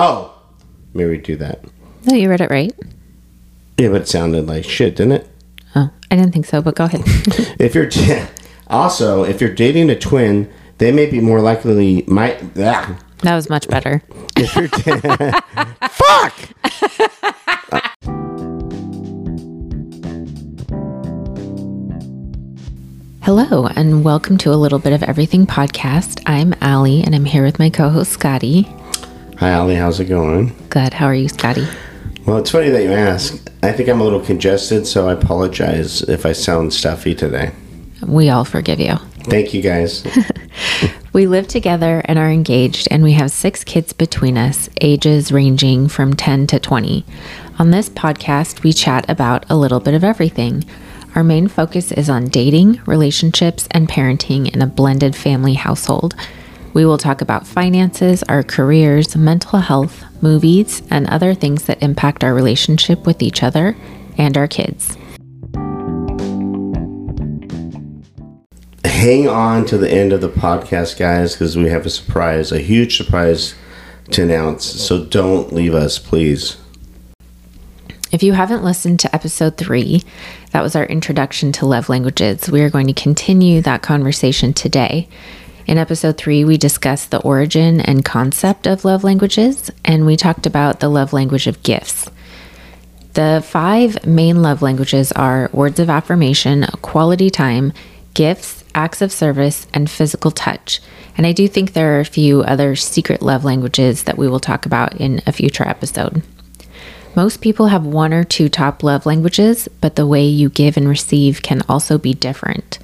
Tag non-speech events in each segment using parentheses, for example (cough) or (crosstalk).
Oh, maybe we do that. No, you read it right. Yeah, but it sounded like shit, didn't it? Oh, I didn't think so, but go ahead. (laughs) If you're also if you're dating a twin, they may be more likely might. Ah, that was much better. if you're (laughs) fuck. Hello, and welcome to a little bit of everything podcast. I'm Aly, and I'm here with my co-host Scotty. Hi, Aly. How's it going? Good. How are you, Scotty? Well, it's funny that you ask. I think I'm a little congested, so I apologize if I sound stuffy today. We all forgive you. Thank you, guys. (laughs) We live together and are engaged, and we have six kids between us, ages ranging from 10 to 20. On this podcast, we chat about a little bit of everything. Our main focus is on dating, relationships, and parenting in a blended family household. We will talk about finances, our careers, mental health, movies, and other things that impact our relationship with each other and our kids. Hang on to the end of the podcast, guys, because we have a surprise, a huge surprise to announce. So don't leave us, please. If you haven't listened to episode three, that was our introduction to love languages. We are going to continue that conversation today. In episode three, we discussed the origin and concept of love languages, and we talked about the love language of gifts. The five main love languages are words of affirmation, quality time, gifts, acts of service, and physical touch. And I do think there are a few other secret love languages that we will talk about in a future episode. Most people have one or two top love languages, but the way you give and receive can also be different.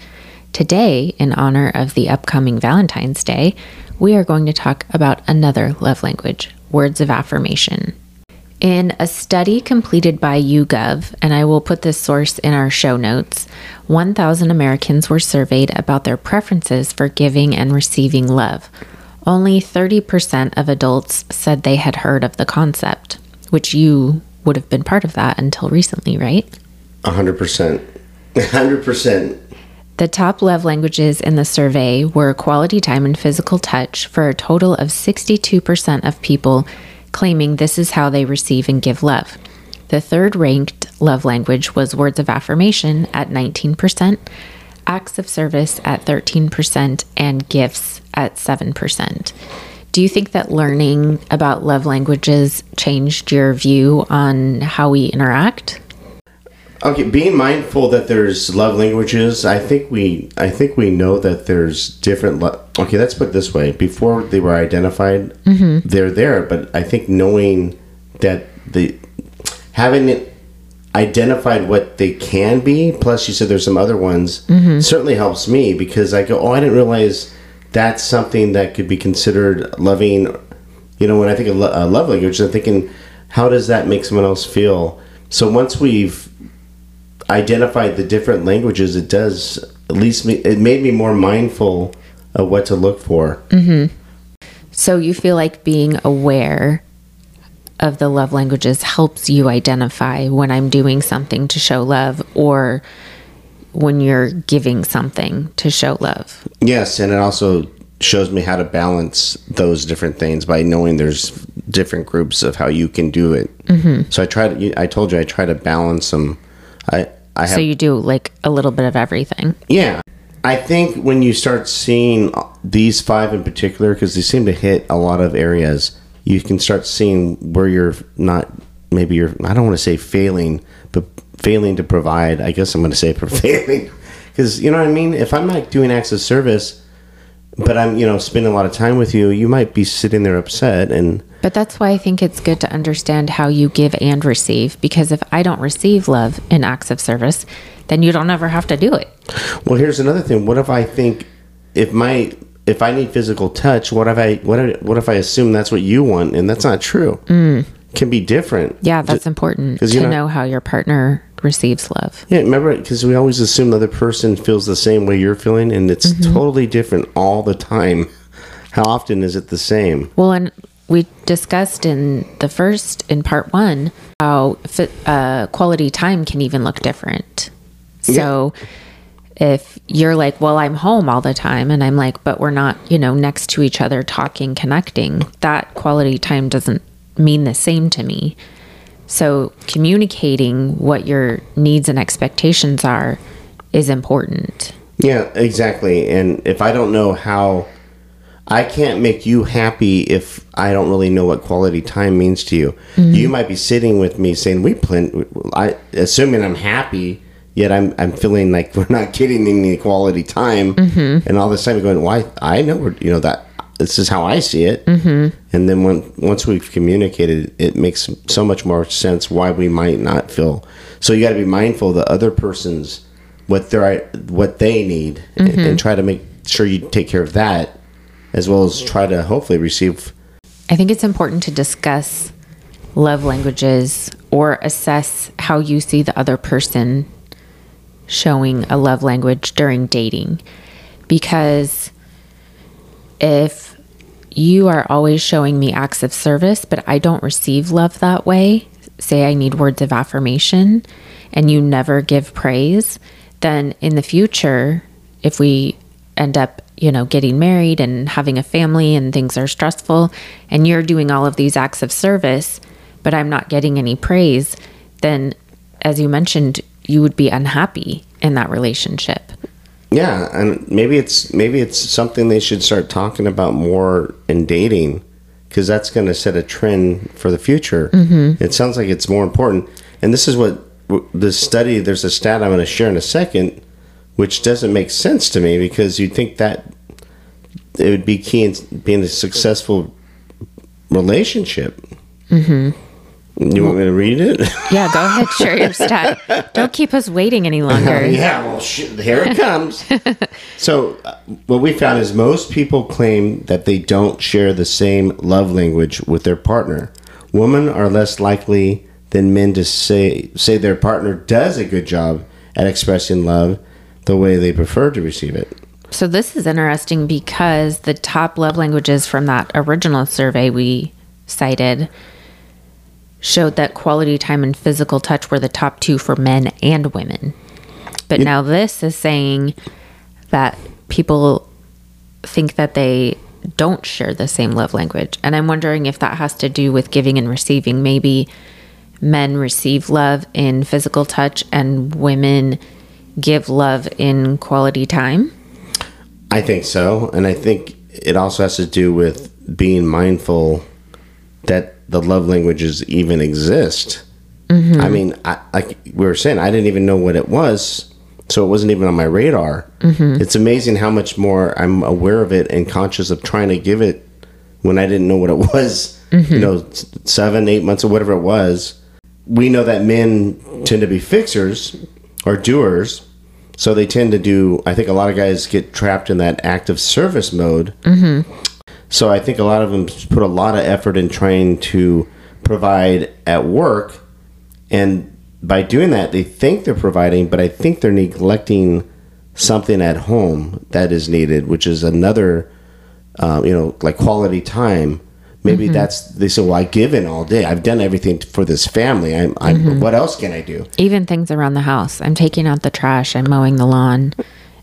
Today, in honor of the upcoming Valentine's Day, we are going to talk about another love language words of affirmation. In a study completed by YouGov, and I will put this source in our show notes, 1,000 Americans were surveyed about their preferences for giving and receiving love. Only 30% of adults said they had heard of the concept which you would have been part of that until recently, right? 100%. 100%. The top love languages in the survey were quality time and physical touch, for a total of 62% of people claiming this is how they receive and give love. The third ranked love language was words of affirmation at 19%, acts of service at 13%, and gifts at 7%. Do you think that learning about love languages changed your view on how we interact? Okay, being mindful that there's love languages, I think we I think we know that there's different lo- Okay, let's put it this way. Before they were identified, they're there, but I think knowing that the having it identified what they can be, plus you said there's some other ones, certainly helps me because I go, "Oh, I didn't realize that's something that could be considered loving." You know, when I think of lo- uh, love language, I'm thinking, how does that make someone else feel? So once we've identified the different languages, it does at least me, it made me more mindful of what to look for. So you feel like being aware of the love languages helps you identify when I'm doing something to show love or when you're giving something to show love. Yes, and it also shows me how to balance those different things by knowing there's different groups of how you can do it. Mm-hmm. So I try to. I told you I try to balance them. I I have So you do like a little bit of everything. yeah. I think when you start seeing these five in particular, because they seem to hit a lot of areas, you can start seeing where you're not. Maybe you're. I don't want to say failing, but failing to provide. I guess I'm going to say (laughs) for failing, because you know what I mean. If I'm not doing acts of service, but I'm you know spending a lot of time with you, you might be sitting there upset and. But that's why I think it's good to understand how you give and receive because if I don't receive love in acts of service, then you don't ever have to do it. Well, here's another thing. What if I think if my if I need physical touch, what if I what if, what if I assume that's what you want and that's not true? Mm. Can be different. Yeah, that's important to you're know how your partner receives love. Yeah, remember because we always assume the other person feels the same way you're feeling, and it's totally different all the time. (laughs) How often is it the same? Well, and we discussed in the first, in part one, how uh, quality time can even look different. So if you're like, well, I'm home all the time, and I'm like, but we're not, you know, next to each other talking, connecting, that quality time doesn't mean the same to me. So communicating what your needs and expectations are is important. Yeah, exactly. And if I don't know how, I can't make you happy if I don't really know what quality time means to you. Mm-hmm. You might be sitting with me saying, "We plan," I assuming I'm happy, yet I'm I'm feeling like we're not getting any quality time, Mm-hmm. and all this time going, "Why?" I know we're you know that this is how I see it, mm-hmm. and then when once we've communicated, it makes so much more sense why we might not feel. So you got to be mindful of the other person's what they what they need Mm-hmm. and try to make sure you take care of that as well as try to hopefully receive I think it's important to discuss love languages or assess how you see the other person showing a love language during dating. Because if you are always showing me acts of service, but I don't receive love that way, say I need words of affirmation, and you never give praise, then in the future, if we end up, you know, getting married and having a family and things are stressful, and you're doing all of these acts of service, but I'm not getting any praise, then as you mentioned, you would be unhappy in that relationship. Yeah and maybe it's maybe it's something they should start talking about more in dating because that's going to set a trend for the future. It sounds like it's more important and this is what the study there's a stat i'm going to share in a second which doesn't make sense to me because you'd think that it would be key in being a successful relationship. Mm-hmm. You want me to read it Yeah, go ahead, share your stat. (laughs) Don't keep us waiting any longer. (laughs) yeah, well, shit, here it comes. (laughs) so, uh, what we found is most people claim that they don't share the same love language with their partner. Women are less likely than men to say say their partner does a good job at expressing love the way they prefer to receive it. So this is interesting because the top love languages from that original survey we cited showed that quality time and physical touch were the top two for men and women. But now this is saying that people think that they don't share the same love language. And I'm wondering if that has to do with giving and receiving. Maybe men receive love in physical touch and women give love in quality time. I think so, and I think it also has to do with being mindful that the love languages even exist. Mm-hmm. I mean, I, like we were saying, I didn't even know what it was, so it wasn't even on my radar. Mm-hmm. It's amazing how much more I'm aware of it and conscious of trying to give it when I didn't know what it was. You mm-hmm. know, seven, eight months or whatever it was. We know that men tend to be fixers or doers, so they tend to do. I think a lot of guys get trapped in that active service mode. So I think a lot of them put a lot of effort in trying to provide at work, and by doing that, they think they're providing, but I think they're neglecting something at home that is needed, which is another, uh, you know, like quality time. Maybe that's they say, well, I give in all day. I've done everything for this family. I'm, I'm what else can I do? Even things around the house. I'm taking out the trash, I'm mowing the lawn,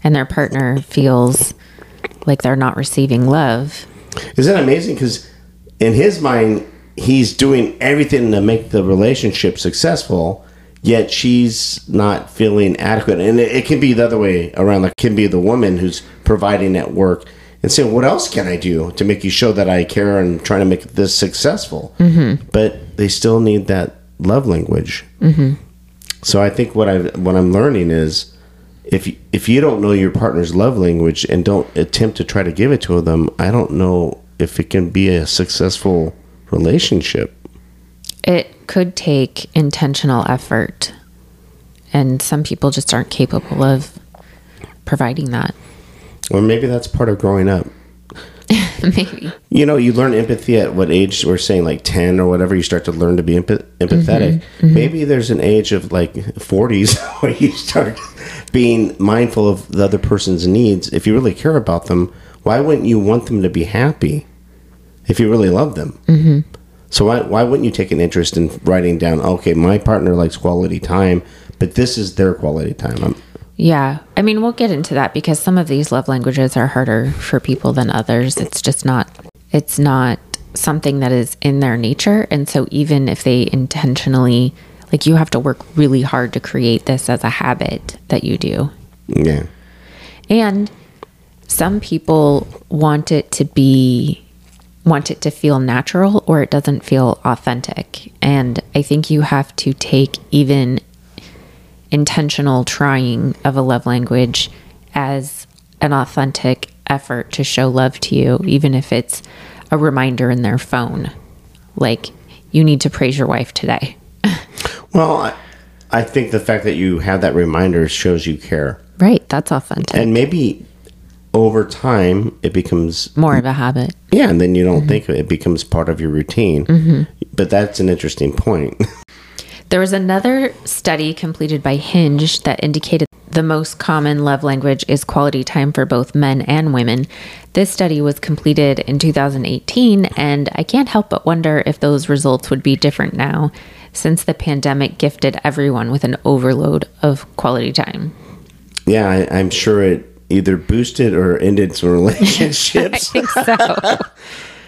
and their partner feels like they're not receiving love. Isn't that amazing? Because in his mind, he's doing everything to make the relationship successful, yet she's not feeling adequate. And it, it can be the other way around. Like, it can be the woman who's providing at work and saying, "What else can I do to make you show that I care and trying to make this successful?" Mm-hmm. But they still need that love language. Mm-hmm. So I think what I what I'm learning is if you- if you don't know your partner's love language and don't attempt to try to give it to them, I don't know if it can be a successful relationship. It could take intentional effort, and some people just aren't capable of providing that. Or maybe that's part of growing up. (laughs) Maybe. You know, you learn empathy at what age? We're saying like 10 or whatever, you start to learn to be empath- empathetic. Mm-hmm, mm-hmm. Maybe there's an age of like 40s (laughs) where you start being mindful of the other person's needs. If you really care about them, why wouldn't you want them to be happy if you really love them? Mm-hmm. So why, why wouldn't you take an interest in writing down, okay, my partner likes quality time, but this is their quality time. I'm, Yeah. I mean, we'll get into that because some of these love languages are harder for people than others. It's just not, it's not something that is in their nature. And so even if they intentionally, like you have to work really hard to create this as a habit that you do. Yeah. And some people want it to be want it to feel natural or it doesn't feel authentic. And I think you have to take even intentional trying of a love language as an authentic effort to show love to you, even if it's a reminder in their phone. Like, you need to praise your wife today. Well, I, I think the fact that you have that reminder shows you care. Right. That's authentic. And maybe over time it becomes More of a habit. yeah, and then you don't mm-hmm. think of it, it becomes part of your routine. Mm-hmm. But that's an interesting point. (laughs) There was another study completed by Hinge that indicated the most common love language is quality time for both men and women. This study was completed in 2018, and I can't help but wonder if those results would be different now, since the pandemic gifted everyone with an overload of quality time. yeah, I, I'm sure it either boosted or ended some (laughs) relationships. I think so. (laughs)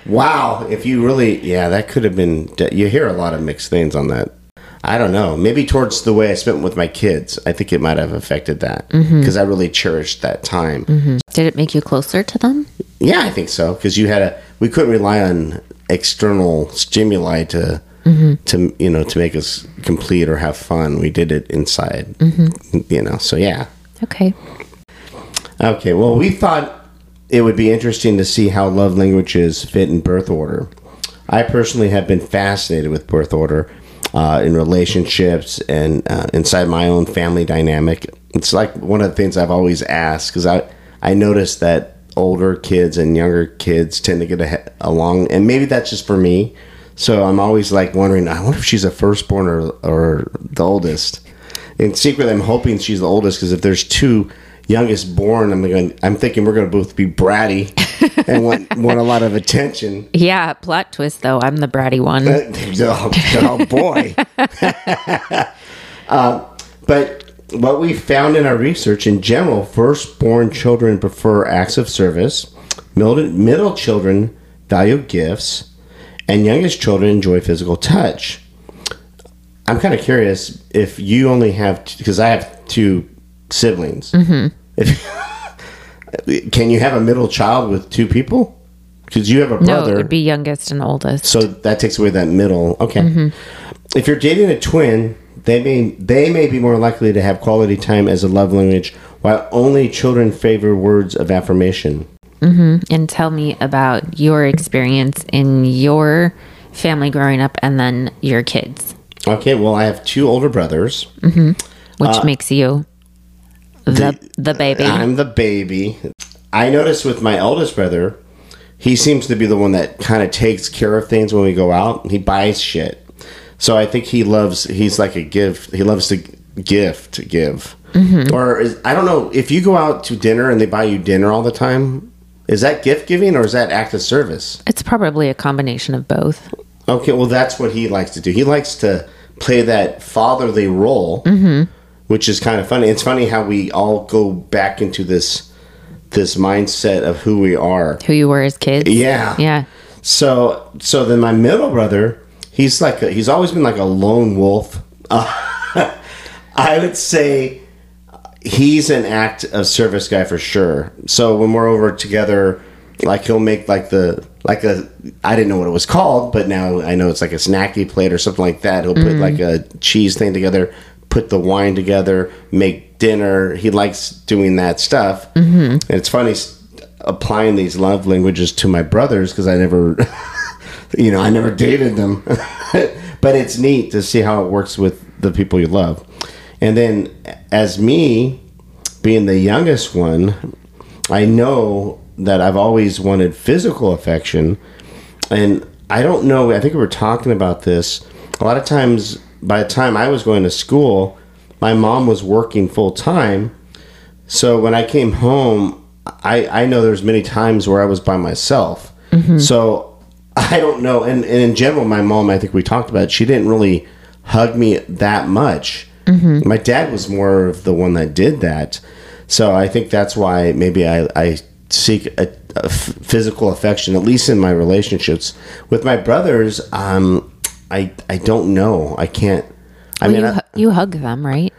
Wow, if you really, yeah, that could have been. You hear a lot of mixed things on that. I don't know. Maybe towards the way I spent with my kids, I think it might have affected that mm-hmm. because I really cherished that time. Mm-hmm. Did it make you closer to them? Yeah, I think so because you had a. We couldn't rely on external stimuli to mm-hmm. to you know to make us complete or have fun. We did it inside. You know, so yeah. Okay. Okay, well, we thought it would be interesting to see how love languages fit in birth order. I personally have been fascinated with birth order uh, in relationships and uh, inside my own family dynamic. It's like one of the things I've always asked because I, I noticed that older kids and younger kids tend to get along, and maybe that's just for me. So I'm always like wondering, I wonder if she's a firstborn or, or the oldest. And secretly, I'm hoping she's the oldest because if there's two youngest born, I'm going. I'm thinking we're going to both be bratty (laughs) and want want a lot of attention. Yeah, plot twist though. I'm the bratty one. oh, oh, boy! uh, (laughs) but what we found in our research, in general, firstborn children prefer acts of service. Middle, middle children value gifts, and youngest children enjoy physical touch. I'm kind of curious if you only have because I have two siblings. Mm-hmm. If (laughs) can you have a middle child with two people? Because you have a brother. No, brother, it would be youngest and oldest. so that takes away that middle. Okay. Mm-hmm. If you're dating a twin, they may they may be more likely to have quality time as a love language, while only children favor words of affirmation. Mm-hmm. and tell me about your experience in your family growing up and then your kids, Okay. Well, I have two older brothers. Mm-hmm. which uh, makes you the the baby. I'm the baby. I noticed with my eldest brother, he seems to be the one that kind of takes care of things when we go out. He buys shit. So I think he loves, he's like a gift. He loves to gift, give. Mm-hmm. Or is, I don't know, if you go out to dinner and they buy you dinner all the time, is that gift giving or is that act of service? it's probably a combination of both. Okay, well, that's what he likes to do. He likes to play that fatherly role, mm-hmm. Which is kind of funny. It's funny how we all go back into this this mindset of who we are. Who you were as kids. Yeah. Yeah. So, so then my middle brother, he's like a, he's always been like a lone wolf. (laughs) I would say he's an act of service guy for sure. So when we're over together, like he'll make like the like a I didn't know what it was called, but now I know it's like a snacky plate or something like that. He'll put mm. like a cheese thing together, put the wine together, make dinner. He likes doing that stuff. Mm-hmm. And it's funny applying these love languages to my brothers because I never, (laughs) you know, I never dated them. (laughs) but it's neat to see how it works with the people you love. And then as me being the youngest one, I know that I've always wanted physical affection. And I don't know, I think we were talking about this. A lot of times, by the time I was going to school, my mom was working full time. So when I came home, I, I know there's many times where I was by myself. So I don't know. And, and in general, my mom, I think we talked about, it, she didn't really hug me that much. My dad was more of the one that did that. So I think that's why maybe I, I seek a, a f- physical affection, at least in my relationships with my brothers. Um, I I don't know. I can't. I Well, mean, you, I, you hug them, right?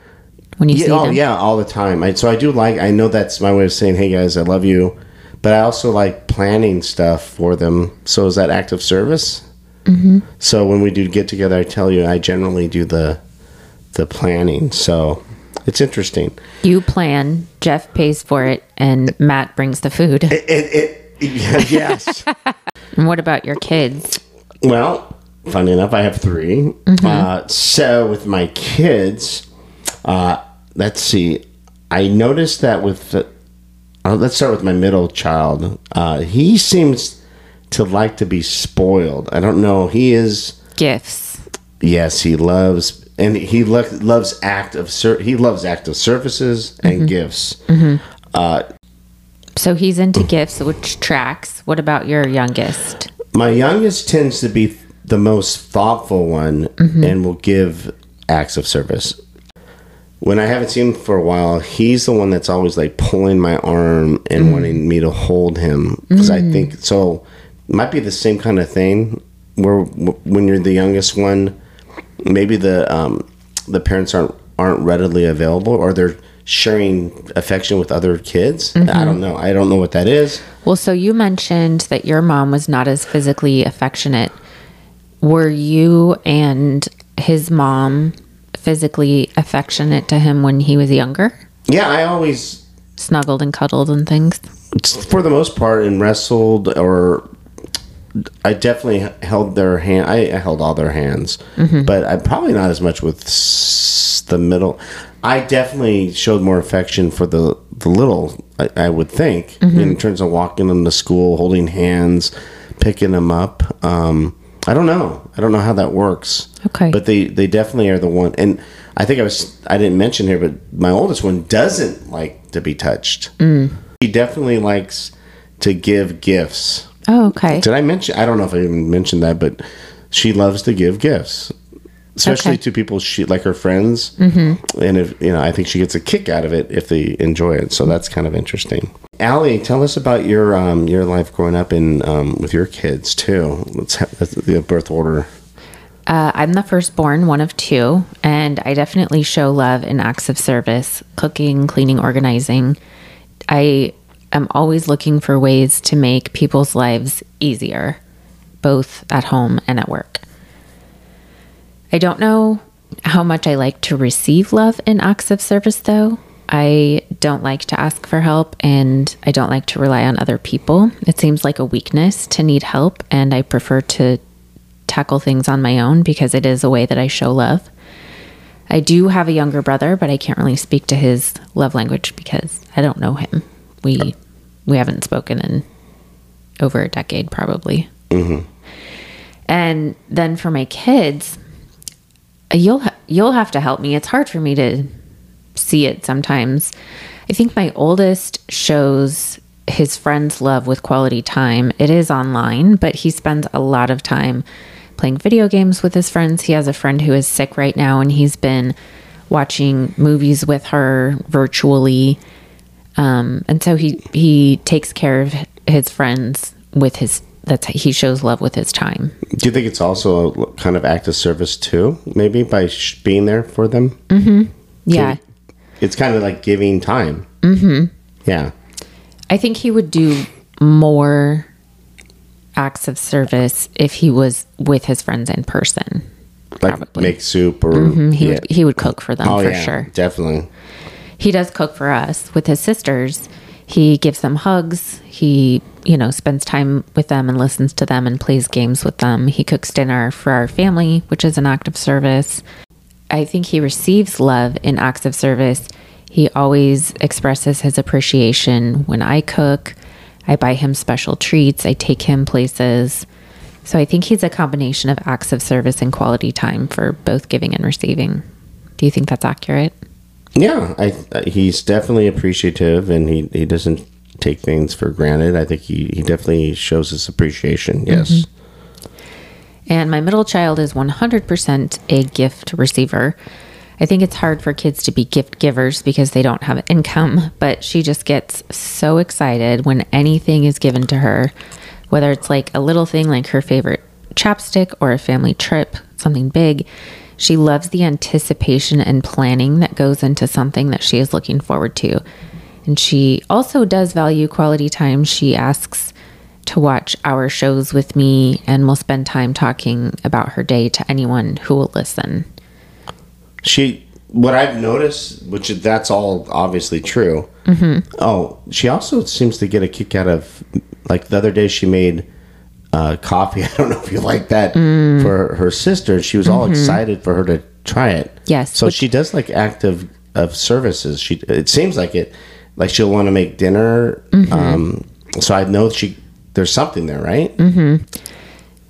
When you yeah, see oh them. yeah, all the time. I, so I do like. I know that's my way of saying, "Hey guys, I love you," but I also like planning stuff for them. So is that act of service? Mm-hmm. So when we do get together, I tell you, I generally do the the planning. So it's interesting. You plan, Jeff pays for it, and Matt brings the food. It, it, it (laughs) yes. (laughs) And what about your kids? Well, funny enough, I have 3 Uh, so with my kids, uh, let's see. I noticed that with the, uh, let's start with my middle child. Uh, he seems to like to be spoiled. I don't know. He is Gifts. yes, he loves and he lo- loves act of he loves act of services and gifts. So he's into gifts, which tracks. What about your youngest? My youngest tends to be the most thoughtful one mm-hmm. and will give acts of service. When I haven't seen him for a while, he's the one that's always like pulling my arm and mm-hmm. wanting me to hold him because I think mm. so. Might be the same kind of thing where when you're the youngest one, maybe the um, the parents aren't aren't readily available or they're sharing affection with other kids. I mm-hmm. don't know. I don't know what that is. Well, so you mentioned that your mom was not as physically affectionate. Were you and his mom physically affectionate to him when he was younger? Yeah, I always Snuggled and cuddled and things? for the most part and wrestled or I definitely held their hand. I held all their hands, but I probably not as much with the middle. I definitely showed more affection for the the little. I, I would think in terms of walking them to school, holding hands, picking them up. Um, I don't know. I don't know how that works. Okay. but they they definitely are the one. And I think I was I didn't mention here, but my oldest one doesn't like to be touched. Mm. He definitely likes to give gifts. Oh, okay. Did I mention? I don't know if I even mentioned that, but she loves to give gifts, especially Okay. to people she like her friends. Mm-hmm. And if you know, I think she gets a kick out of it if they enjoy it. So that's kind of interesting. Aly, tell us about your um, your life growing up in um, with your kids too. Let's have the birth order. Uh, I'm the firstborn, one of two, and I definitely show love in acts of service, cooking, cleaning, organizing. I am always looking for ways to make people's lives easier, both at home and at work. I don't know how much I like to receive love in acts of service, though. I don't like to ask for help and I don't like to rely on other people. It seems like a weakness to need help, and I prefer to tackle things on my own because it is a way that I show love. I do have a younger brother, but I can't really speak to his love language because I don't know him. We we haven't spoken in over a decade, probably. Mm-hmm. And then for my kids, you'll you'll have to help me. It's hard for me to see it sometimes. I think my oldest shows his friends love with quality time. It is online, but he spends a lot of time playing video games with his friends. He has a friend who is sick right now and he's been watching movies with her virtually. Um, and so he he takes care of his friends with his that's he shows love with his time. Do you think it's also a kind of act of service too? Maybe by sh- being there for them. Yeah. It's kind of like giving time. Mm-hmm. Yeah. I think he would do more acts of service if he was with his friends in person. Like Probably. make soup or He yeah. would he would cook for them oh for yeah, sure. definitely. He does cook for us with his sisters. He gives them hugs. He, you know, spends time with them and listens to them and plays games with them. He cooks dinner for our family, which is an act of service. I think he receives love in acts of service. He always expresses his appreciation when I cook. I buy him special treats. I take him places. So I think he's a combination of acts of service and quality time for both giving and receiving. Do you think that's accurate? Yeah, I, he's definitely appreciative, and he, he doesn't take things for granted. I think he, he definitely shows his appreciation. Yes. Mm-hmm. And my middle child is 100% a gift receiver. I think it's hard for kids to be gift givers because they don't have income, but she just gets so excited when anything is given to her, whether it's like a little thing like her favorite chapstick or a family trip, something big. She loves the anticipation and planning that goes into something that she is looking forward to. And she also does value quality time. She asks to watch our shows with me and will spend time talking about her day to anyone who will listen. She, what I've noticed, which that's all obviously true. Mm-hmm. Oh, she also seems to get a kick out of, like the other day, she made uh, coffee. (laughs) I don't know if you like that Mm. for her sister. She was all excited for her to try it. Mm-hmm. Yes, So which- she does like active of services. She it seems like it, like she'll want to make dinner. Mm-hmm. Um, so I know she there's something there, right? Mm-hmm.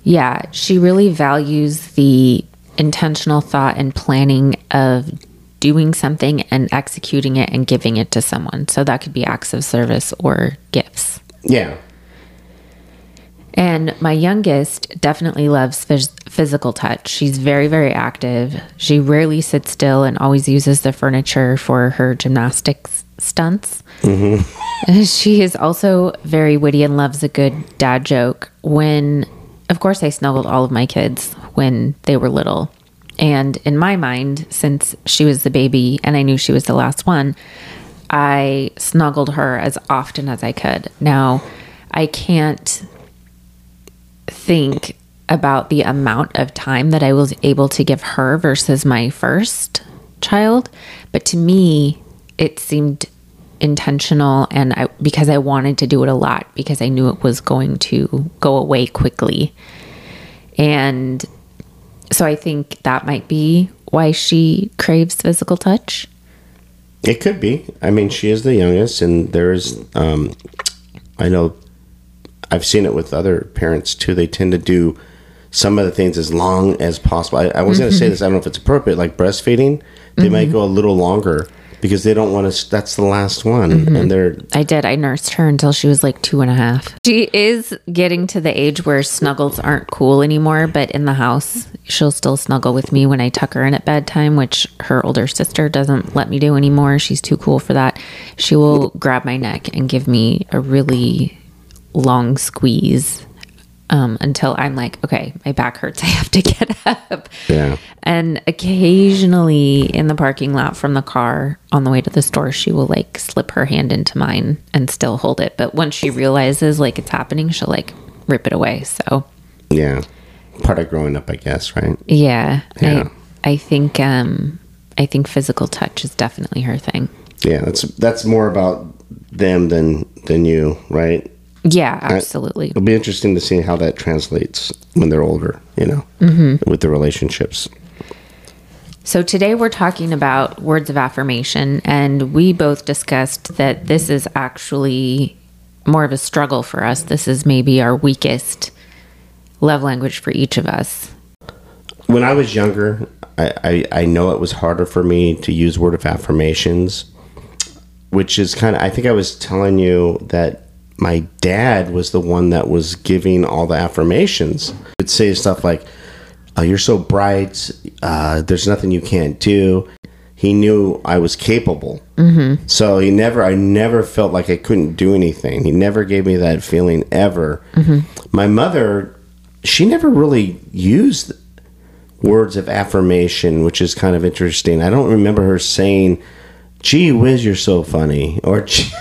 Yeah, she really values the intentional thought and planning of doing something and executing it and giving it to someone. So that could be acts of service or gifts. Yeah. And my youngest definitely loves phys- physical touch. She's very, very active. She rarely sits still and always uses the furniture for her gymnastics stunts. (laughs) she is also very witty and loves a good dad joke. When, of course, I snuggled all of my kids when they were little. And in my mind, since she was the baby and I knew she was the last one, I snuggled her as often as I could. Now, I can't think about the amount of time that I was able to give her versus my first child, but to me, it seemed intentional and I because I wanted to do it a lot because I knew it was going to go away quickly. And so I think that might be why she craves physical touch. It could be. I mean, she is the youngest, and there's, um, I know, I've seen it with other parents too. They tend to do some of the things as long as possible. I, I was going to say this. I don't know if it's appropriate. Like breastfeeding, they might go a little longer because they don't want to. That's the last one, and mm-hmm. they're I did. I nursed her until she was like two and a half. She is getting to the age where snuggles aren't cool anymore, but in the house, she'll still snuggle with me when I tuck her in at bedtime, which her older sister doesn't let me do anymore. She's too cool for that. She will grab my neck and give me a really long squeeze um, until I'm like, okay, my back hurts. (laughs) I have to get up. yeah. And occasionally in the parking lot from the car on the way to the store, she will like slip her hand into mine and still hold it. But once she realizes like it's happening, she'll like rip it away. So Yeah. Part of growing up, I guess, right? yeah, Yeah. I, I think, um, I think physical touch is definitely her thing. Yeah, that's that's more about them than than you, right? Yeah, absolutely. It'll be interesting to see how that translates when they're older, you know, mm-hmm. with the relationships. So today we're talking about words of affirmation, and we both discussed that this is actually more of a struggle for us. This is maybe our weakest love language for each of us. When I was younger, I, I, I know it was harder for me to use word of affirmations, which is kind of, I think I was telling you that my dad was the one that was giving all the affirmations. He'd say stuff like, oh, You're so bright, uh, there's nothing you can't do. He knew I was capable. Mm-hmm. So he never, I never felt like I couldn't do anything. He never gave me that feeling ever. My mother, she never really used words of affirmation, which is kind of interesting. I don't remember her saying, "Gee whiz, you're so funny," or "Gee-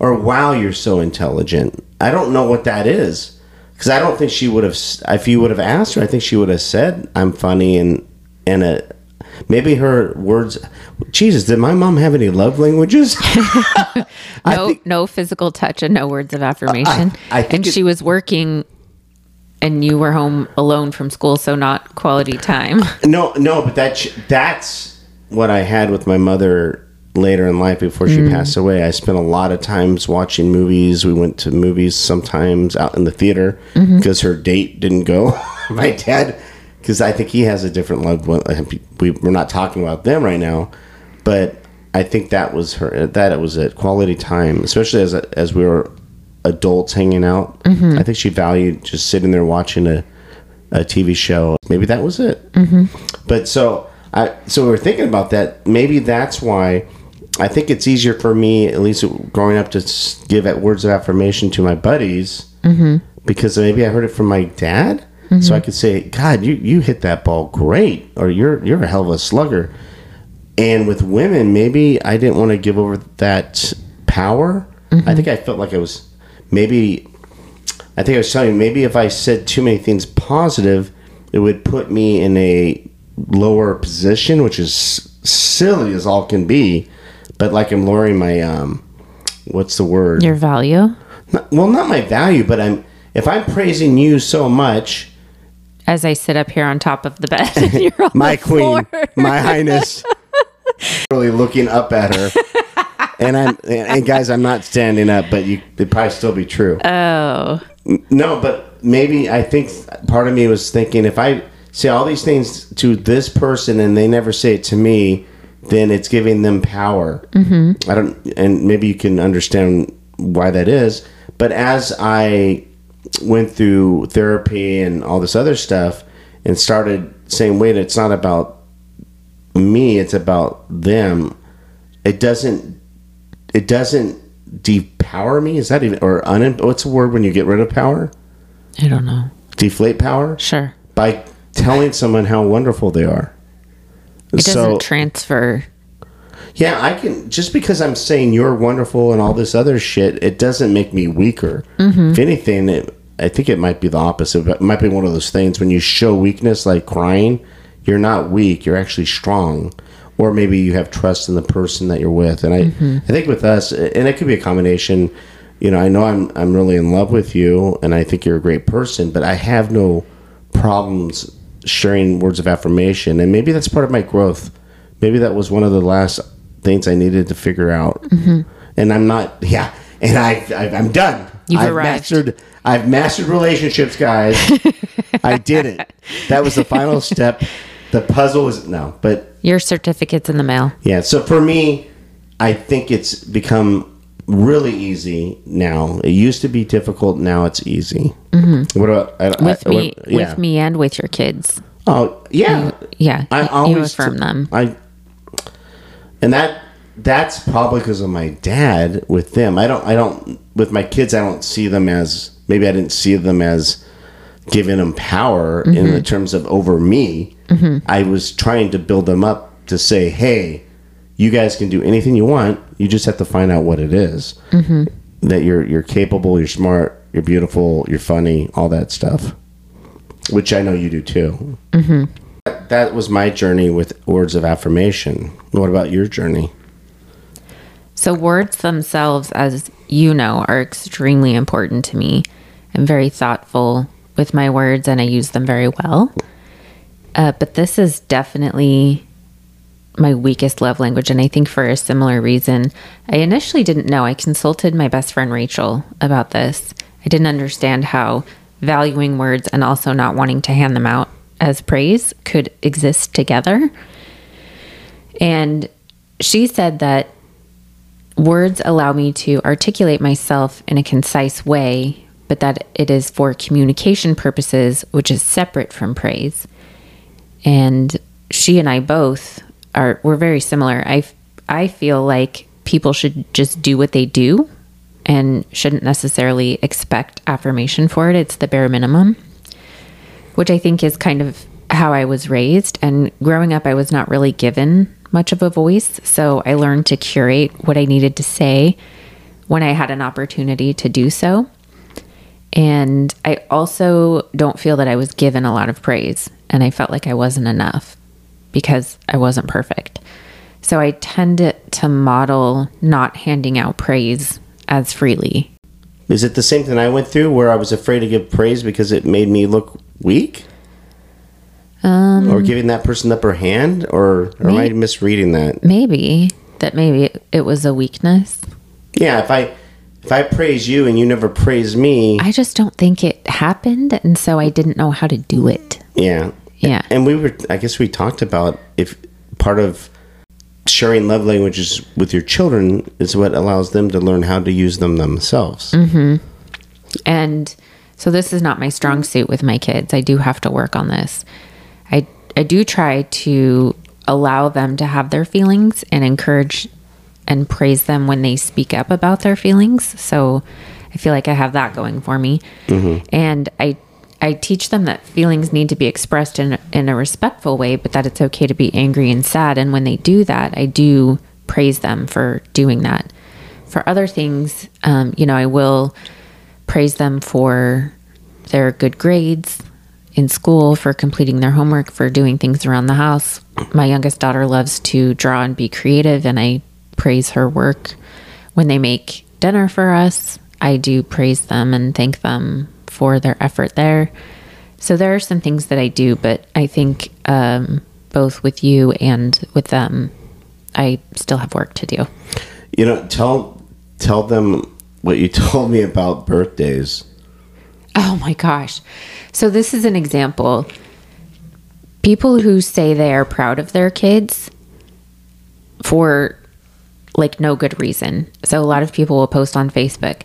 or "Wow, you're so intelligent." I don't know what that is because I don't think she would have. If you would have asked her, I think she would have said, "I'm funny," and and a maybe her words. Jesus, did my mom have any love languages? (laughs) No, no physical touch and no words of affirmation. I think and it- she was working, and you were home alone from school, so not quality time. No, no, but that that's what I had with my mother later in life before she mm. passed away. I spent a lot of times watching movies. We went to movies sometimes out in the theater mm-hmm. because her date didn't go. (laughs) my dad, because I think he has a different loved one. Uh, we, we're not talking about them right now, but I think that was her. Uh, that it was a quality time, especially as as we were adults hanging out. Mm-hmm. I think she valued just sitting there watching a a TV show. Maybe that was it. Mm-hmm. But so I, so we we're thinking about that. Maybe that's why I think it's easier for me, at least growing up, to give words of affirmation to my buddies mm-hmm. because maybe I heard it from my dad. So I mm-hmm. could say, "God, you you hit that ball great," or "You're you're a hell of a slugger." And with women, maybe I didn't want to give over that power. I mm-hmm. think I felt like I was maybe. I think I was telling you maybe if I said too many things positive, it would put me in a lower position, which is silly as all can be. But like I'm lowering my um, what's the word? Your value Not- well, not my value, but I'm if I'm praising you so much, as I sit up here on top of the bed. (laughs) and you're on my the queen, my highness, (laughs) really looking up at her. And I'm and guys, I'm not standing up, but you it'd probably still be true. Oh, No, but maybe I think part of me was thinking if I say all these things to this person and they never say it to me, then it's giving them power. Mm-hmm. I don't, and maybe you can understand why that is. But as I went through therapy and all this other stuff and started saying, wait, it's not about me, it's about them. It doesn't, it doesn't depower me. Is that even, or un, what's the word when you get rid of power? I don't know. Deflate power? Sure. By telling someone how wonderful they are. It doesn't transfer. Yeah, I can just because I'm saying you're wonderful and all this other shit, it doesn't make me weaker. Mm-hmm. If anything, it, I think it might be the opposite. It might be one of those things when you show weakness, like crying, you're not weak. You're actually strong, or maybe you have trust in the person that you're with. And I, mm-hmm. I think with us, and it could be a combination. You know, I know I'm I'm really in love with you, and I think you're a great person, but I have no problems sharing words of affirmation, and maybe that's part of my growth. Maybe that was one of the last things I needed to figure out. Mm-hmm. And I'm not, yeah. And I, I I'm done. You've I've arrived. mastered. I've mastered relationships, guys. I did it. That was the final (laughs) step. The puzzle was no, but Your certificate's in the mail. yeah. So for me, I think it's become really easy now. It used to be difficult. Now it's easy. Mm-hmm. What about I, With I, me, what- yeah. with me, and with your kids. Oh yeah. Yeah, I you always affirm them. I and that that's probably because of my dad with them. I don't I don't with my kids I don't see them as maybe I didn't see them as giving them power in Mm-hmm. the terms of over me. I was trying to build them up to say, "Hey, you guys can do anything you want. You just have to find out what it is. Mm-hmm. That you're you're capable, you're smart, you're beautiful, you're funny, all that stuff." Which I know you do too that was my journey with words of affirmation. What about your journey? So, words themselves, as you know, are extremely important to me. I'm very thoughtful with my words and I use them very well. Uh, but this is definitely my weakest love language. And I think for a similar reason, I initially didn't know. I consulted my best friend Rachel about this. I didn't understand how valuing words and also not wanting to hand them out as praise could exist together. And she said that words allow me to articulate myself in a concise way, but that it is for communication purposes, which is separate from praise. And she and I both are we're very similar. I I feel like people should just do what they do and shouldn't necessarily expect affirmation for it. It's the bare minimum, which I think is kind of how I was raised. And growing up, I was not really given much of a voice. So I learned to curate what I needed to say when I had an opportunity to do so. And I also don't feel that I was given a lot of praise. And I felt like I wasn't enough because I wasn't perfect. So I tend to, model not handing out praise as freely. Is it the same thing I went through where I was afraid to give praise because it made me look weak? Um, Or giving that person the upper hand? Or, or am I misreading that? maybe that maybe it, it was a weakness. Yeah, if I if I praise you and you never praise me, I just don't think it happened. And so I didn't know how to do it. yeah. Yeah. And we were I guess we talked about if part of sharing love languages with your children is what allows them to learn how to use them themselves. Mm-hmm. And so this is not my strong suit with my kids. I do have to work on this. I I do try to allow them to have their feelings and encourage and praise them when they speak up about their feelings. So I feel like I have that going for me. Mm-hmm. And I I teach them that feelings need to be expressed in in a respectful way, but that it's okay to be angry and sad. And when they do that, I do praise them for doing that. For other things, um, you know, I will praise them for their good grades in school, for completing their homework, for doing things around the house. My youngest daughter loves to draw and be creative, and I praise her work. When they make dinner for us, I do praise them and thank them for their effort there. So there are some things that I do, but I think um, both with you and with them, I still have work to do. You know, tell tell them what you (laughs) told me about birthdays. Oh my gosh. So, this is an example. People who say they are proud of their kids for like no good reason. So, a lot of people will post on Facebook,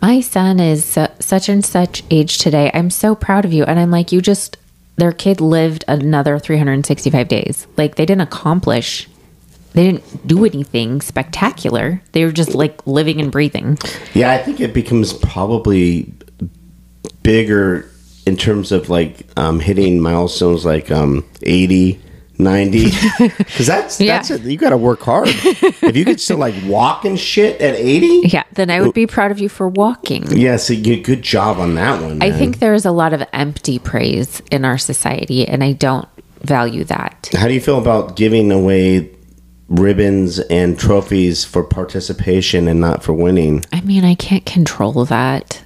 My son is such and such age today. I'm so proud of you. And I'm like, You just, their kid lived another 365 days. Like, they didn't accomplish, they didn't do anything spectacular. They were just like living and breathing. Yeah, I think it becomes probably bigger in terms of like um, hitting milestones like um, 80, 90. (laughs) Because that's, Yeah. that's it. You got to work hard. if you could still like walk and shit at 80, Yeah. Then I would be proud of you for walking. yeah, so you good job on that one. I think there is a lot of empty praise in our society, and I don't value that. How do you feel about giving away ribbons and trophies for participation and not for winning? I mean, I can't control that.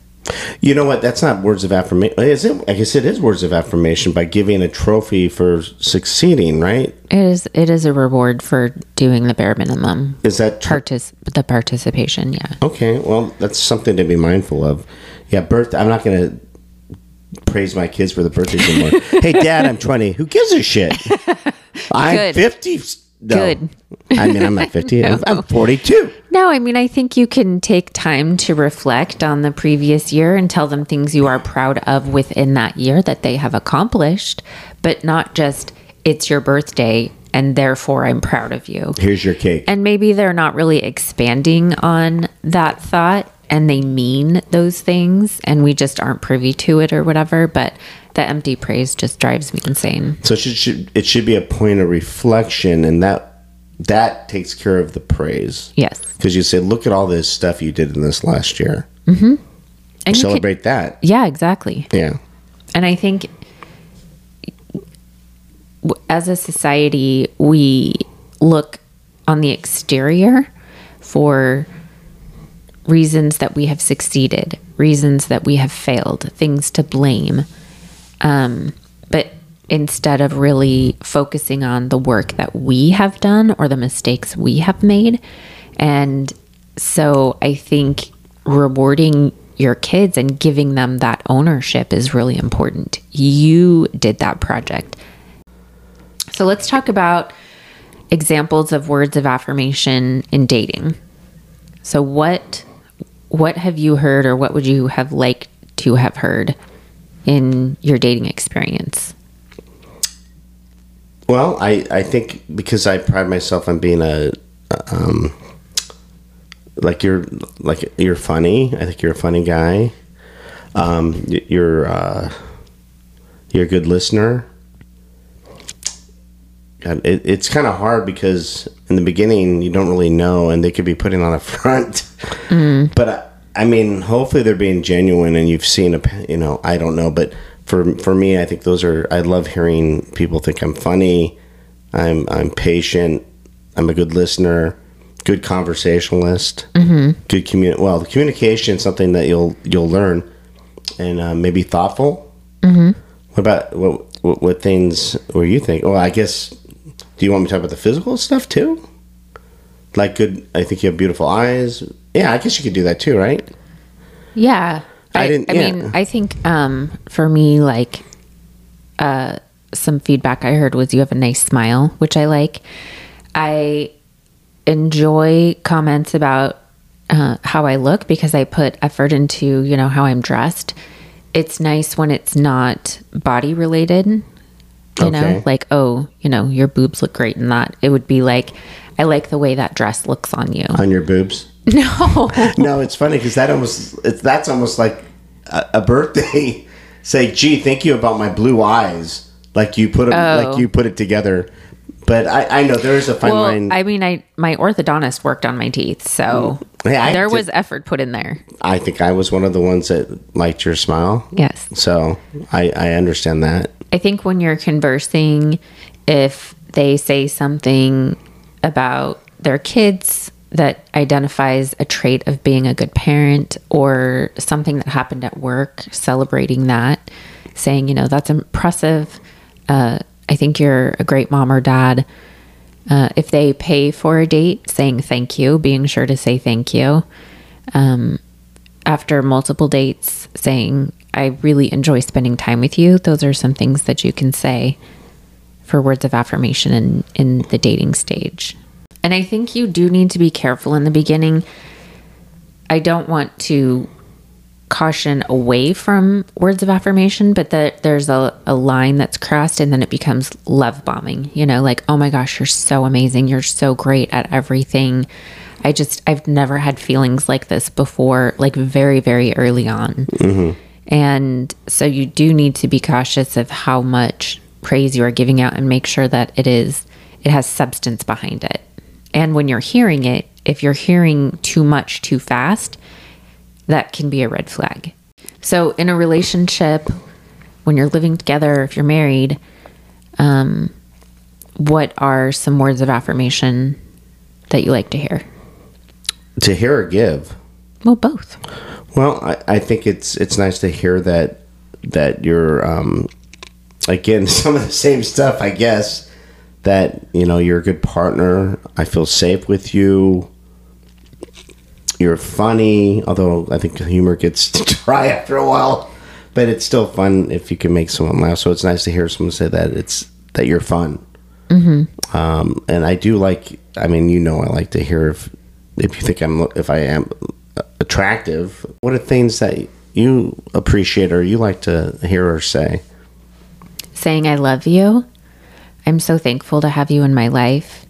You know what? That's not words of affirmation. Is it? I guess it is words of affirmation by giving a trophy for succeeding, right? It is it is a reward for doing the bare minimum. Is that tr- Partic- the participation, yeah. okay? Well, that's something to be mindful of. Yeah, birth. I'm not going to praise my kids for the birthdays anymore. (laughs) hey, Dad, I'm 20. Who gives a shit? (laughs) I'm Good. 50. No. Good. I mean, I'm not 50. (laughs) I'm, I'm 42. No, I mean, I think you can take time to reflect on the previous year and tell them things you are proud of within that year that they have accomplished, but not just it's your birthday and therefore I'm proud of you. Here's your cake. And maybe they're not really expanding on that thought and they mean those things and we just aren't privy to it or whatever, but the empty praise just drives me insane. So it should, should it should be a point of reflection, and that that takes care of the praise. Yes. Because you say, look at all this stuff you did in this last year. Mm-hmm. And you can- Celebrate that. yeah, exactly. Yeah. And I think as a society, we look on the exterior for reasons that we have succeeded, reasons that we have failed, things to blame. Um, but instead of really focusing on the work that we have done or the mistakes we have made. And so I think rewarding your kids and giving them that ownership is really important. You did that project. So let's talk about examples of words of affirmation in dating. So what what have you heard or what would you have liked to have heard in your dating experience? Well, I, I think because I pride myself on being a, um, like you're like you're funny. I think you're a funny guy. Um, you're uh, you're a good listener. God, it, it's kind of hard because in the beginning you don't really know, and they could be putting on a (laughs) front. But I, I mean, hopefully they're being genuine, and you've seen a you know, I don't know, but for for me, I think those are. I love hearing people think I'm funny. I'm I'm patient. I'm a good listener, good conversationalist, mm-hmm. good commun. Well, the communication is something that you'll you'll learn, and uh, maybe thoughtful. Mm-hmm. What about what, what what things were you think? Well, I guess. Do you want me to talk about the physical stuff too? Like good. I think you have beautiful eyes. Yeah, I guess you could do that too, right? Yeah. I I, didn't- I yeah. mean, I think um, for me, like, uh, some feedback I heard was you have a nice smile, which I like. I enjoy comments about uh, how I look because I put effort into, you know, how I'm dressed. It's nice when it's not body related. You know, like, oh, you know, your boobs look great in that. It would be like, I like the way that dress looks on you. On your boobs? (laughs) No. No, it's funny because that almost it's that's almost like a, a birthday. (laughs) Say, gee, thank you about my blue eyes. Like you put it, Oh. like you put it together. But I, I know there is a fine well, line. I, I mean, I my orthodontist worked on my teeth, so mm. Yeah, I there did- was effort put in there. I think I was one of the ones that liked your smile. Yes. So I, I understand that. I think when you're conversing, if they say something about their kids that identifies a trait of being a good parent or something that happened at work, celebrating that, saying, you know, that's impressive. Uh, I think you're a great mom or dad. Uh, if they pay for a date, saying thank you, being sure to say thank you. Um, after multiple dates, saying, I really enjoy spending time with you. Those are some things that you can say for words of affirmation in, in the dating stage. And I think you do need to be careful in the beginning. I don't want to caution away from words of affirmation, but that there's a, a line that's crossed and then it becomes love bombing. You know, like, oh my gosh, you're so amazing. You're so great at everything. I just, I've never had feelings like this before, like very, very early on. Mm-hmm. And so you do need to be cautious of how much praise you are giving out and make sure that it is, it has substance behind it. And when you're hearing it, if you're hearing too much too fast, that can be a red flag. So, in a relationship, when you're living together, if you're married, um, what are some words of affirmation that you like to hear? To hear or give. Well, both. Well, I, I think it's it's nice to hear that that you're um, again (laughs) some of the same stuff. I guess that you know you're a good partner. I feel safe with you. You're funny, although I think humor gets (laughs) dry after a while, but it's still fun if you can make someone laugh. So it's nice to hear someone say that it's that you're fun. Mm-hmm. Um, and I do like. I mean, you know, I like to hear if if you think I'm if I am attractive. What are things that you appreciate or you like to hear or say? Saying, I love you. I'm so thankful to have you in my life.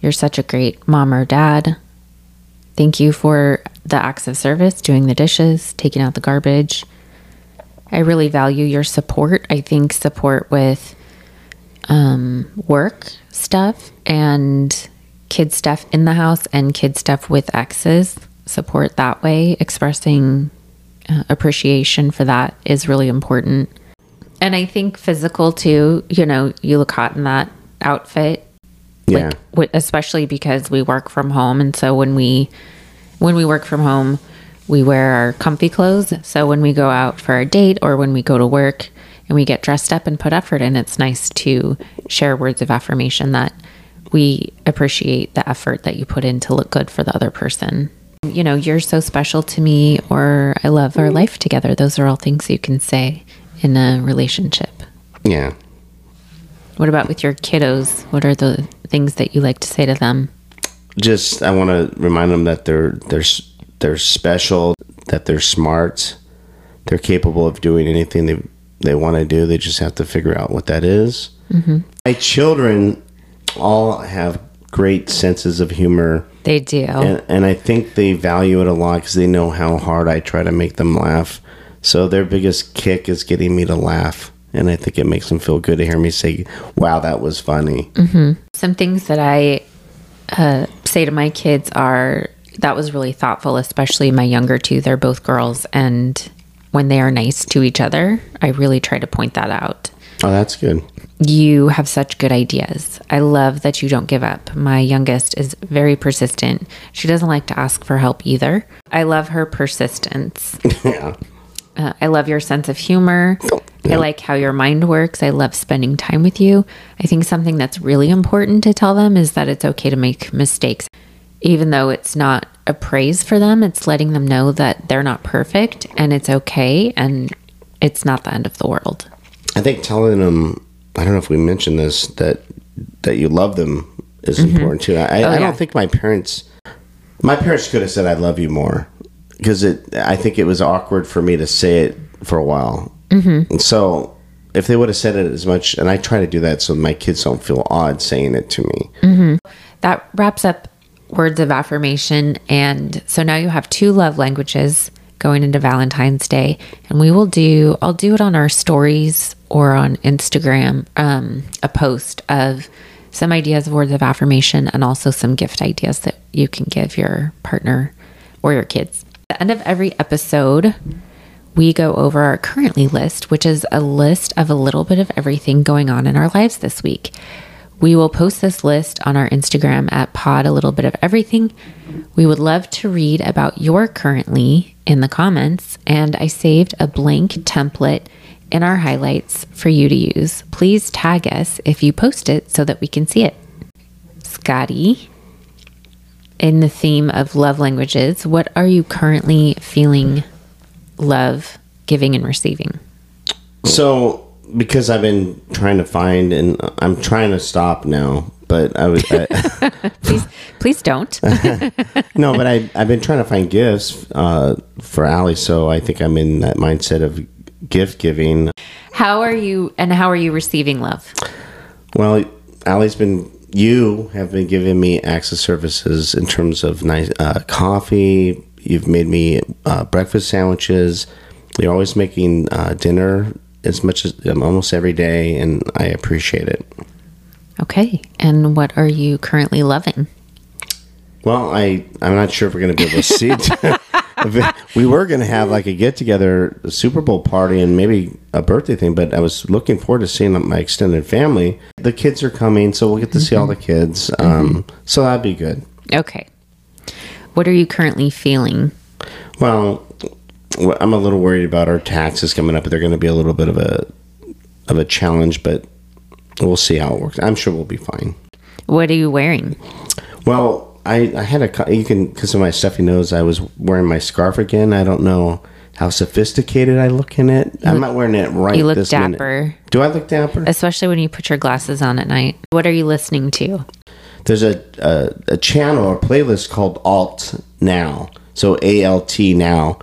You're such a great mom or dad. Thank you for the acts of service, doing the dishes, taking out the garbage. I really value your support. I think support with um, work stuff and kid stuff in the house and kid stuff with exes. Support that way, expressing uh, appreciation for that is really important. And I think physical too, you know, you look hot in that outfit. Yeah. like especially because we work from home. And so when we when we work from home we wear our comfy clothes. So when we go out for a date or when we go to work and we get dressed up and put effort in it's nice to share words of affirmation that we appreciate the effort that you put in to look good for the other person. You know you're so special to me or i love our mm. life together. Those are all things you can say in a relationship yeah. what about with your kiddos what are the things that you like to say to them Just I want to remind them that they're they're they're special, that they're smart, they're capable of doing anything they they want to do. They just have to figure out what that is. Mm-hmm. My children all have great senses of humor. They do. and, and I think they value it a lot because they know how hard I try to make them laugh. So their biggest kick is getting me to laugh, and I think it makes them feel good to hear me say, "Wow, that was funny." Some things that I uh, say to my kids are that was really thoughtful, especially my younger two. They're both girls, and when they are nice to each other, I really try to point that out. Oh, that's good. You have such good ideas. I love that you don't give up. My youngest is very persistent. She doesn't like to ask for help either. I love her persistence. (laughs) yeah, Uh, I love your sense of humor. I like how your mind works. I love spending time with you. I think something that's really important to tell them is that it's okay to make mistakes. Even though it's not a praise for them, it's letting them know that they're not perfect and it's okay and it's not the end of the world. I think telling them. I don't know if we mentioned this that that you love them is important too. I, I yeah. don't think my parents. My parents could have said "I love you" more because it. I think it was awkward for me to say it for a while. Mm-hmm. And so if they would have said it as much, and I try to do that so my kids don't feel odd saying it to me. That wraps up words of affirmation. And so now you have two love languages going into Valentine's Day. And we will do, I'll do it on our stories or on Instagram, um, a post of some ideas of words of affirmation and also some gift ideas that you can give your partner or your kids. The end of every episode, we go over our currently list, which is a list of a little bit of everything going on in our lives this week. We will post this list on our Instagram at pod a little bit of everything. We would love to read about your currently in the comments, and I saved a blank template in our highlights for you to use. Please tag us if you post it so that we can see it. Scotty, in the theme of love languages, what are you currently feeling love giving and receiving? So because I've been trying to find, and I'm trying to stop now, but I was I, (laughs) (laughs) Please, please don't. (laughs) no, but I I've been trying to find gifts uh, for Aly, so I think I'm in that mindset of gift giving. How are you, and how are you receiving love? Well, Aly's been you have been giving me acts of services in terms of nice uh, coffee. You've made me uh, breakfast sandwiches. You're always making uh, dinner as much as um, almost every day, and I appreciate it. Okay, and what are you currently loving? Well, I I'm not sure if we're going to be able to see. (laughs) (laughs) we were going to have like a get together, a Super Bowl party, and maybe a birthday thing. But I was looking forward to seeing my extended family. The kids are coming, so we'll get to see all the kids. Um, so that'd be good. Okay, what are you currently feeling? Well, well, I'm a little worried about our taxes coming up. They're going to be a little bit of a of a challenge, but we'll see how it works. I'm sure we'll be fine. What are you wearing? Well, I, I had a you can because of my stuffy nose. I was wearing my scarf again. I don't know how sophisticated I look in it. I'm not wearing it right. You look dapper. Minute. Do I look dapper? Especially when you put your glasses on at night. What are you listening to? There's a, a a channel or playlist called Alt Now. So A L T Now,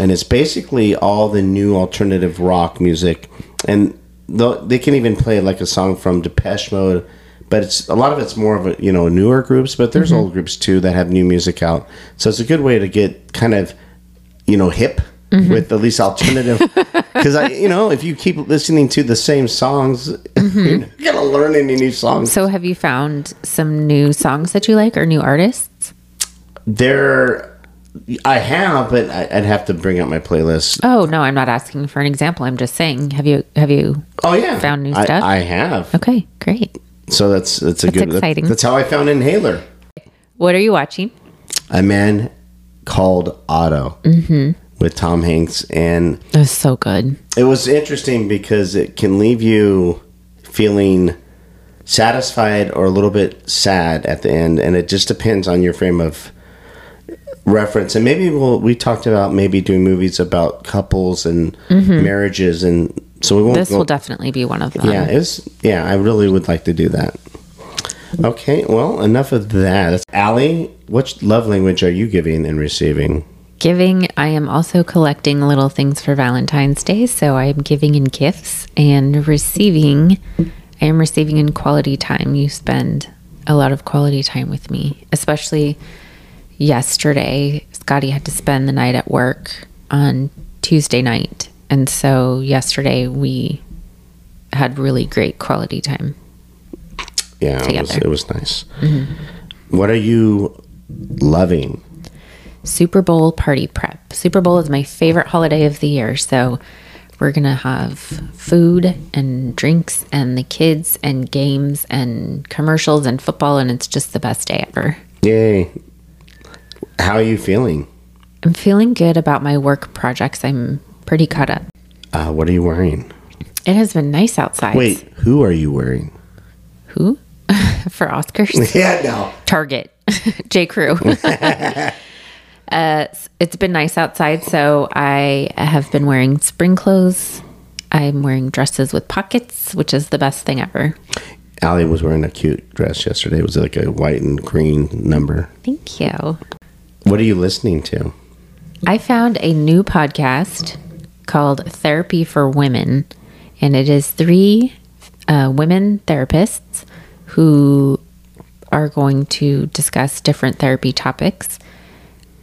and it's basically all the new alternative rock music, and they can even play like a song from Depeche Mode. But it's a lot of it's more of a you know newer groups, but there's mm-hmm. old groups too that have new music out. So it's a good way to get kind of you know hip mm-hmm. with at least alternative. (laughs) Because I you know if you keep listening to the same songs, mm-hmm. you're not gonna learn any new songs. So, have you found some new songs that you like or new artists? There, I have, but I'd have to bring up my playlist. Oh no, I'm not asking for an example. I'm just saying, have you have you? Oh yeah, Found new I- stuff? I, have. Okay, great. So that's that's a That's good. that- that's how I found Inhaler. What are you watching? A man called Otto Mm-hmm. with Tom Hanks, and That's so good. it was interesting because it can leave you feeling satisfied or a little bit sad at the end, and it just depends on your frame of reference. And maybe we'll we talked about maybe doing movies about couples and marriages, and so we won't. This go- will definitely be one of them. yeah, it's yeah. I really would like to do that. Okay, well, enough of that. Aly, what love language are you giving and receiving? Giving, I am also collecting little things for Valentine's Day. So I'm giving in gifts and receiving, I am receiving in quality time. You spend a lot of quality time with me, especially yesterday. Scotty had to spend the night at work on Tuesday night. And so yesterday we had really great quality time. Yeah, it was, it was nice. Mm-hmm. What are you loving? Super Bowl party prep. Super Bowl is my favorite holiday of the year. So we're going to have food and drinks and the kids and games and commercials and football. And it's just the best day ever. Yay! How are you feeling? I'm feeling good about my work projects. I'm pretty caught up. Uh, what are you wearing? It has been nice outside. Wait, who are you wearing? Who? (laughs) For Oscars? (laughs) Yeah, no. Target. (laughs) J. Crew. uh, it's been nice outside, so I have been wearing spring clothes. I'm wearing dresses with pockets, which is the best thing ever. Aly was wearing a cute dress yesterday. It was like a white and green number. Thank you. What are you listening to? I found a new podcast called Therapy for Women, and it is three uh, women therapists who are going to discuss different therapy topics.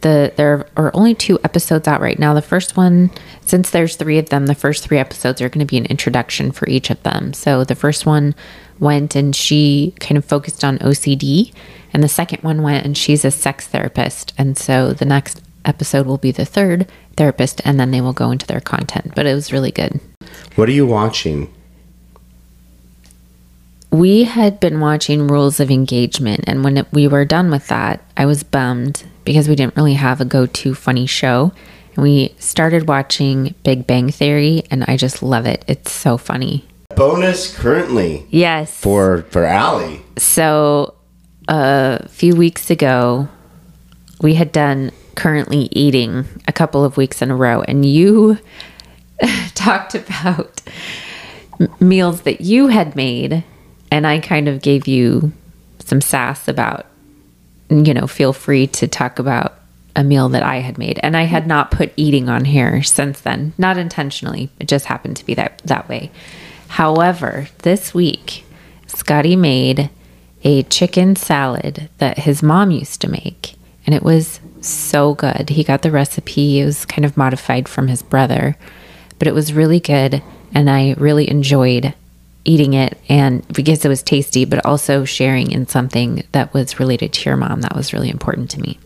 The there are only two episodes out right now. The first one, since there's three of them, the first three episodes are going to be an introduction for each of them. So the first one went and she kind of focused on OCD, and the second one went and she's a sex therapist. And so the next episode will be the third therapist, and then they will go into their content. But it was really good. What are you watching? we had been watching Rules of Engagement, and when it, we were done with that, I was bummed because we didn't really have a go to funny show. And we started watching Big Bang Theory, and I just love it. It's so funny. Bonus currently Yes. for for Aly. So a few weeks ago, we had done currently eating a couple of weeks in a row, and you (laughs) talked about meals that you had made, and I kind of gave you some sass about, you know, feel free to talk about a meal that I had made, and I had not put eating on here since then, not intentionally. It just happened to be that that way. However, this week, Scotty made a chicken salad that his mom used to make, and it was so good. He got the recipe, it was kind of modified from his brother, but it was really good, and I really enjoyed eating it and because it was tasty but also sharing in something that was related to your mom that was really important to me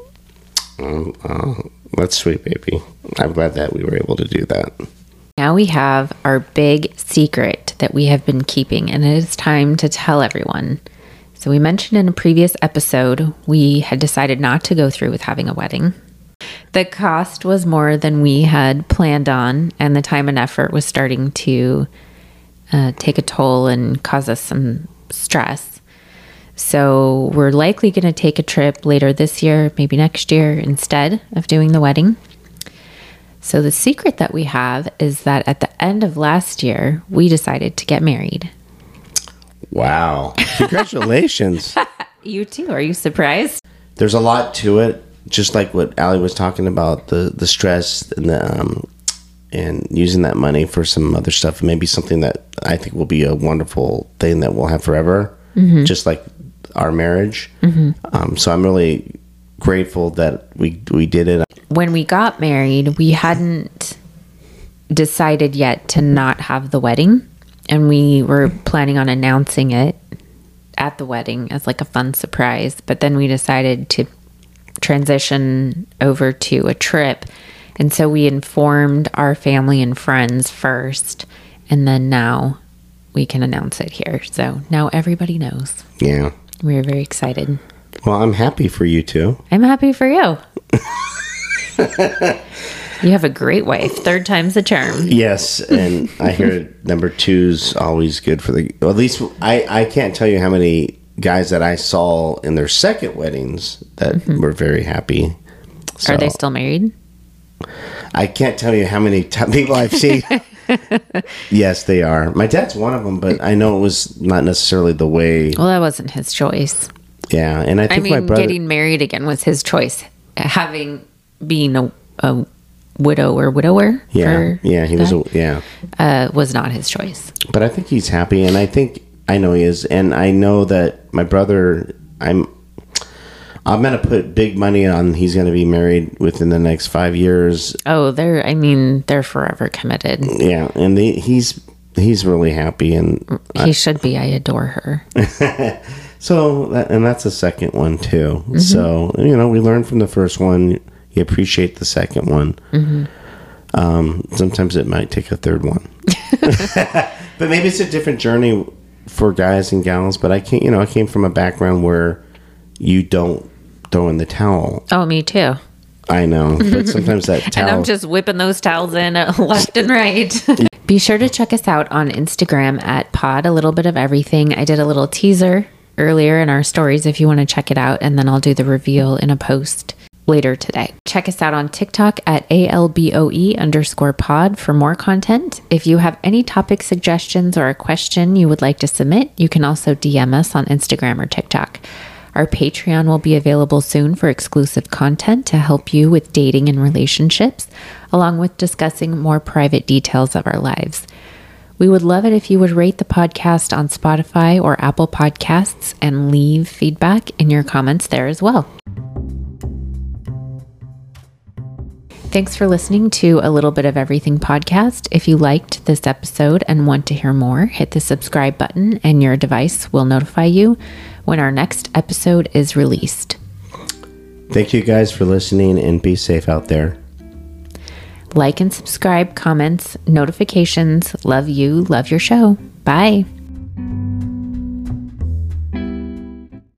Oh, oh, that's sweet, baby. I'm glad that we were able to do that. Now we have our big secret that we have been keeping, and it is time to tell everyone. So, we mentioned in a previous episode, we had decided not to go through with having a wedding. The cost was more than we had planned on, and the time and effort was starting to uh, take a toll and cause us some stress. So, we're likely going to take a trip later this year, maybe next year, instead of doing the wedding. So, the secret that we have is that at the end of last year, we decided to get married. Wow. Congratulations. (laughs) You too. Are you surprised? There's a lot to it, just like what Aly was talking about the the stress and the um, and using that money for some other stuff. Maybe something that I think will be a wonderful thing that we'll have forever, just like our marriage. Um, so I'm really grateful that we we did it. When we got married, we hadn't decided yet to not have the wedding. And we were planning on announcing it at the wedding as like a fun surprise. But then we decided to transition over to a trip. And so we informed our family and friends first. And then now we can announce it here. So now everybody knows. Yeah. We're very excited. Well, I'm happy for you too. I'm happy for you. (laughs) you have a great wife. Third time's the charm. Yes, and I hear (laughs) number two's always good for the. Well, at least I I can't tell you how many guys that I saw in their second weddings that mm-hmm. were very happy. So Are they still married? I can't tell you how many t- people I've seen. (laughs) yes, they are. My dad's one of them, but I know it was not necessarily the way. Well, that wasn't his choice. Yeah, and I I think my brother. getting married again was his choice. Having being a, a widow or widower yeah, for yeah, he was. A, yeah, uh, was not his choice. but I think he's happy, and I think I know he is, and I know that my brother. I'm. I'm gonna put big money on he's gonna be married within the next five years. Oh, they're. I mean, they're forever committed. Yeah, and the, he's he's really happy, and He should be. I adore her. (laughs) so that, and that's the second one too. Mm-hmm. So you know, we learned from the first one. You appreciate the second one. Mm-hmm. Um, sometimes it might take a third one, (laughs) but maybe it's a different journey for guys and gals. But I can't. You know, I came from a background where you don't throw in the towel. Oh, me too. I know, but sometimes that towel. (laughs) And I'm just whipping those towels in uh, (laughs) left and right. Be sure to check us out on Instagram at pod a little bit of everything. I did a little teaser earlier in our stories if you want to check it out, and then I'll do the reveal in a post later today. Check us out on TikTok at ALBOE underscore pod for more content. If you have any topic suggestions or a question you would like to submit, you can also DM us on Instagram or TikTok. Our Patreon will be available soon for exclusive content to help you with dating and relationships, along with discussing more private details of our lives. We would love it if you would rate the podcast on Spotify or Apple Podcasts and leave feedback in your comments there as well. Thanks for listening to a little bit of everything podcast. If you liked this episode and want to hear more, hit the subscribe button and your device will notify you when our next episode is released. Thank you guys for listening and be safe out there. Like and subscribe, comments, notifications. Love you, love your show. Bye.